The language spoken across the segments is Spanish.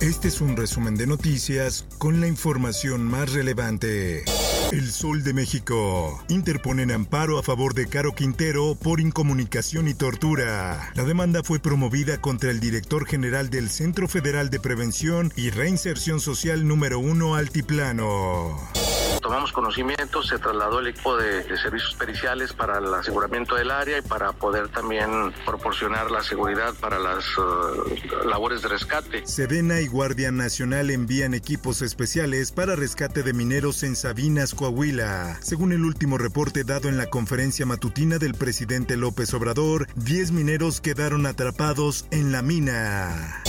Este es un resumen de noticias con la información más relevante. El Sol de México. Interponen amparo a favor de Caro Quintero por incomunicación y tortura. La demanda fue promovida contra el director general del Centro Federal de Prevención y Reinserción Social número 1 Altiplano tomamos conocimiento, se trasladó el equipo de, servicios periciales para el aseguramiento del área y para poder también proporcionar la seguridad para las uh, labores de rescate. Sedena y Guardia Nacional envían equipos especiales para rescate de mineros en Sabinas, Coahuila. Según el último reporte dado en la conferencia matutina del presidente López Obrador, 10 mineros quedaron atrapados en la mina.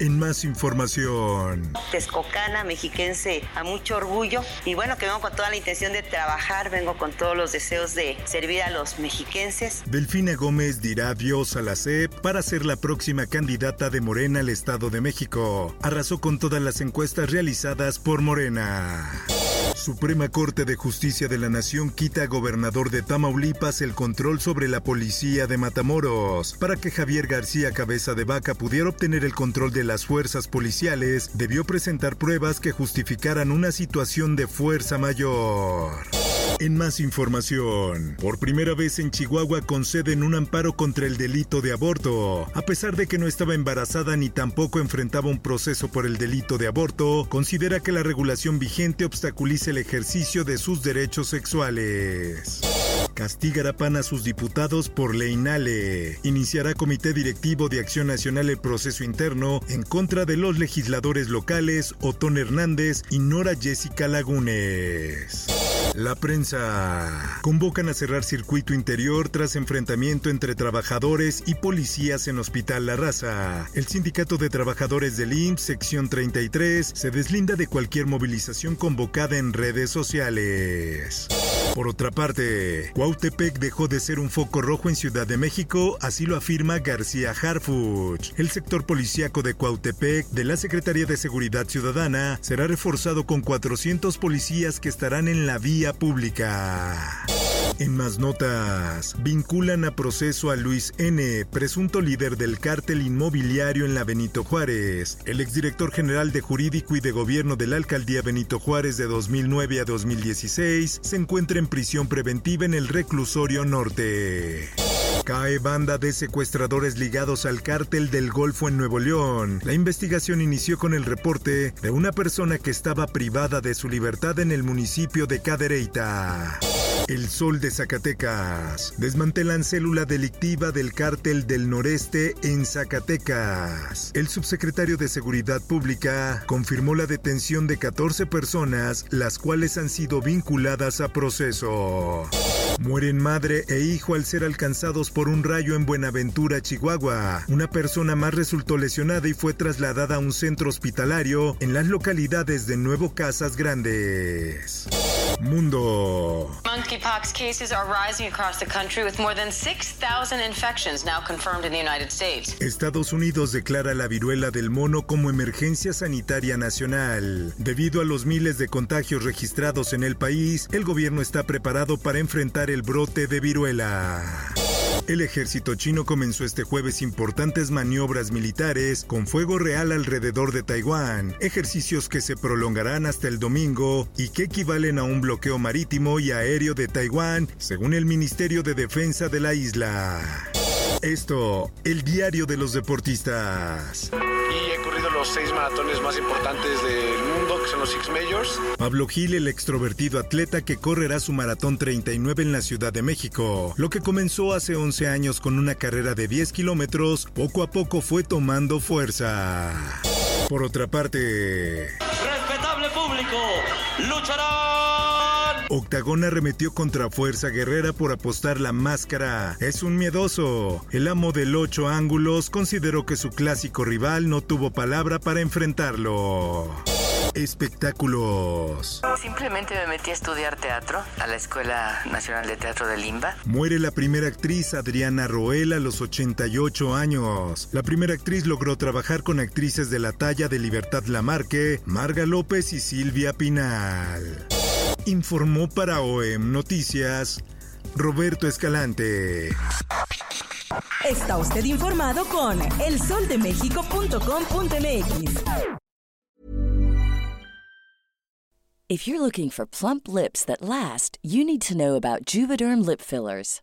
En más información. Texcocana, mexiquense, a mucho orgullo. Y bueno, que vengo con toda la intención de trabajar, vengo con todos los deseos de servir a los mexiquenses. Delfina Gómez dirá adiós a la CEP para ser la próxima candidata de Morena al Estado de México. Arrasó con todas las encuestas realizadas por Morena. Suprema Corte de Justicia de la Nación quita a gobernador de Tamaulipas el control sobre la policía de Matamoros. Para que Javier García Cabeza de Vaca pudiera obtener el control de las fuerzas policiales, debió presentar pruebas que justificaran una situación de fuerza mayor. En más información, por primera vez en Chihuahua conceden un amparo contra el delito de aborto. A pesar de que no estaba embarazada ni tampoco enfrentaba un proceso por el delito de aborto, considera que la regulación vigente obstaculiza el ejercicio de sus derechos sexuales. Castigará PAN a sus diputados por ley Nale. Iniciará Comité Directivo de Acción Nacional el proceso interno en contra de los legisladores locales Otón Hernández y Nora Jessica Lagunes. La prensa. Convocan a cerrar circuito interior tras enfrentamiento entre trabajadores y policías en Hospital La Raza. El Sindicato de Trabajadores del IMSS, sección 33, se deslinda de cualquier movilización convocada en redes sociales. Por otra parte, Cuautepec dejó de ser un foco rojo en Ciudad de México, así lo afirma García Harfuch. El sector policíaco de Cuautepec de la Secretaría de Seguridad Ciudadana será reforzado con 400 policías que estarán en la vía pública. En más notas, vinculan a proceso a Luis N., presunto líder del cártel inmobiliario en la Benito Juárez. El exdirector general de Jurídico y de Gobierno de la Alcaldía Benito Juárez de 2009 a 2016 se encuentra en prisión preventiva en el reclusorio norte. Cae banda de secuestradores ligados al cártel del Golfo en Nuevo León. La investigación inició con el reporte de una persona que estaba privada de su libertad en el municipio de Cadereyta. El Sol de Zacatecas. Desmantelan célula delictiva del cártel del noreste en Zacatecas. El subsecretario de Seguridad Pública confirmó la detención de 14 personas, las cuales han sido vinculadas a proceso. Mueren madre e hijo al ser alcanzados por un rayo en Buenaventura, Chihuahua. Una persona más resultó lesionada y fue trasladada a un centro hospitalario en las localidades de Nuevo Casas Grandes. Mundo. Monkeypox cases are rising across the country with more than 6,000 infections now confirmed in the United States. Estados Unidos declara la viruela del mono como emergencia sanitaria nacional. Debido a los miles de contagios registrados en el país, el gobierno está preparado para enfrentar el brote de viruela. El ejército chino comenzó este jueves importantes maniobras militares con fuego real alrededor de Taiwán, ejercicios que se prolongarán hasta el domingo y que equivalen a un bloqueo marítimo y aéreo de Taiwán, según el Ministerio de Defensa de la isla. Esto, el diario de los deportistas. Corrido los seis maratones más importantes del mundo, que son los Six Majors. Pablo Gil, el extrovertido atleta que correrá su maratón 39 en la Ciudad de México. Lo que comenzó hace 11 años con una carrera de 10 kilómetros, poco a poco fue tomando fuerza. Por otra parte... Respetable público, lucharán Octagón arremetió contra Fuerza Guerrera por apostar la máscara. Es un miedoso. El amo del ocho ángulos consideró que su clásico rival no tuvo palabra para enfrentarlo. Espectáculos. Simplemente me metí a estudiar teatro a la Escuela Nacional de Teatro de Limba. Muere la primera actriz Adriana Roel a los 88 años. La primera actriz logró trabajar con actrices de la talla de Libertad Lamarque, Marga López y Silvia Pinal. Informó para OEM Noticias Roberto Escalante. Está usted informado con elsoldemexico.com.mx. If you're looking for plump lips that last, you need to know about Juvederm lip fillers.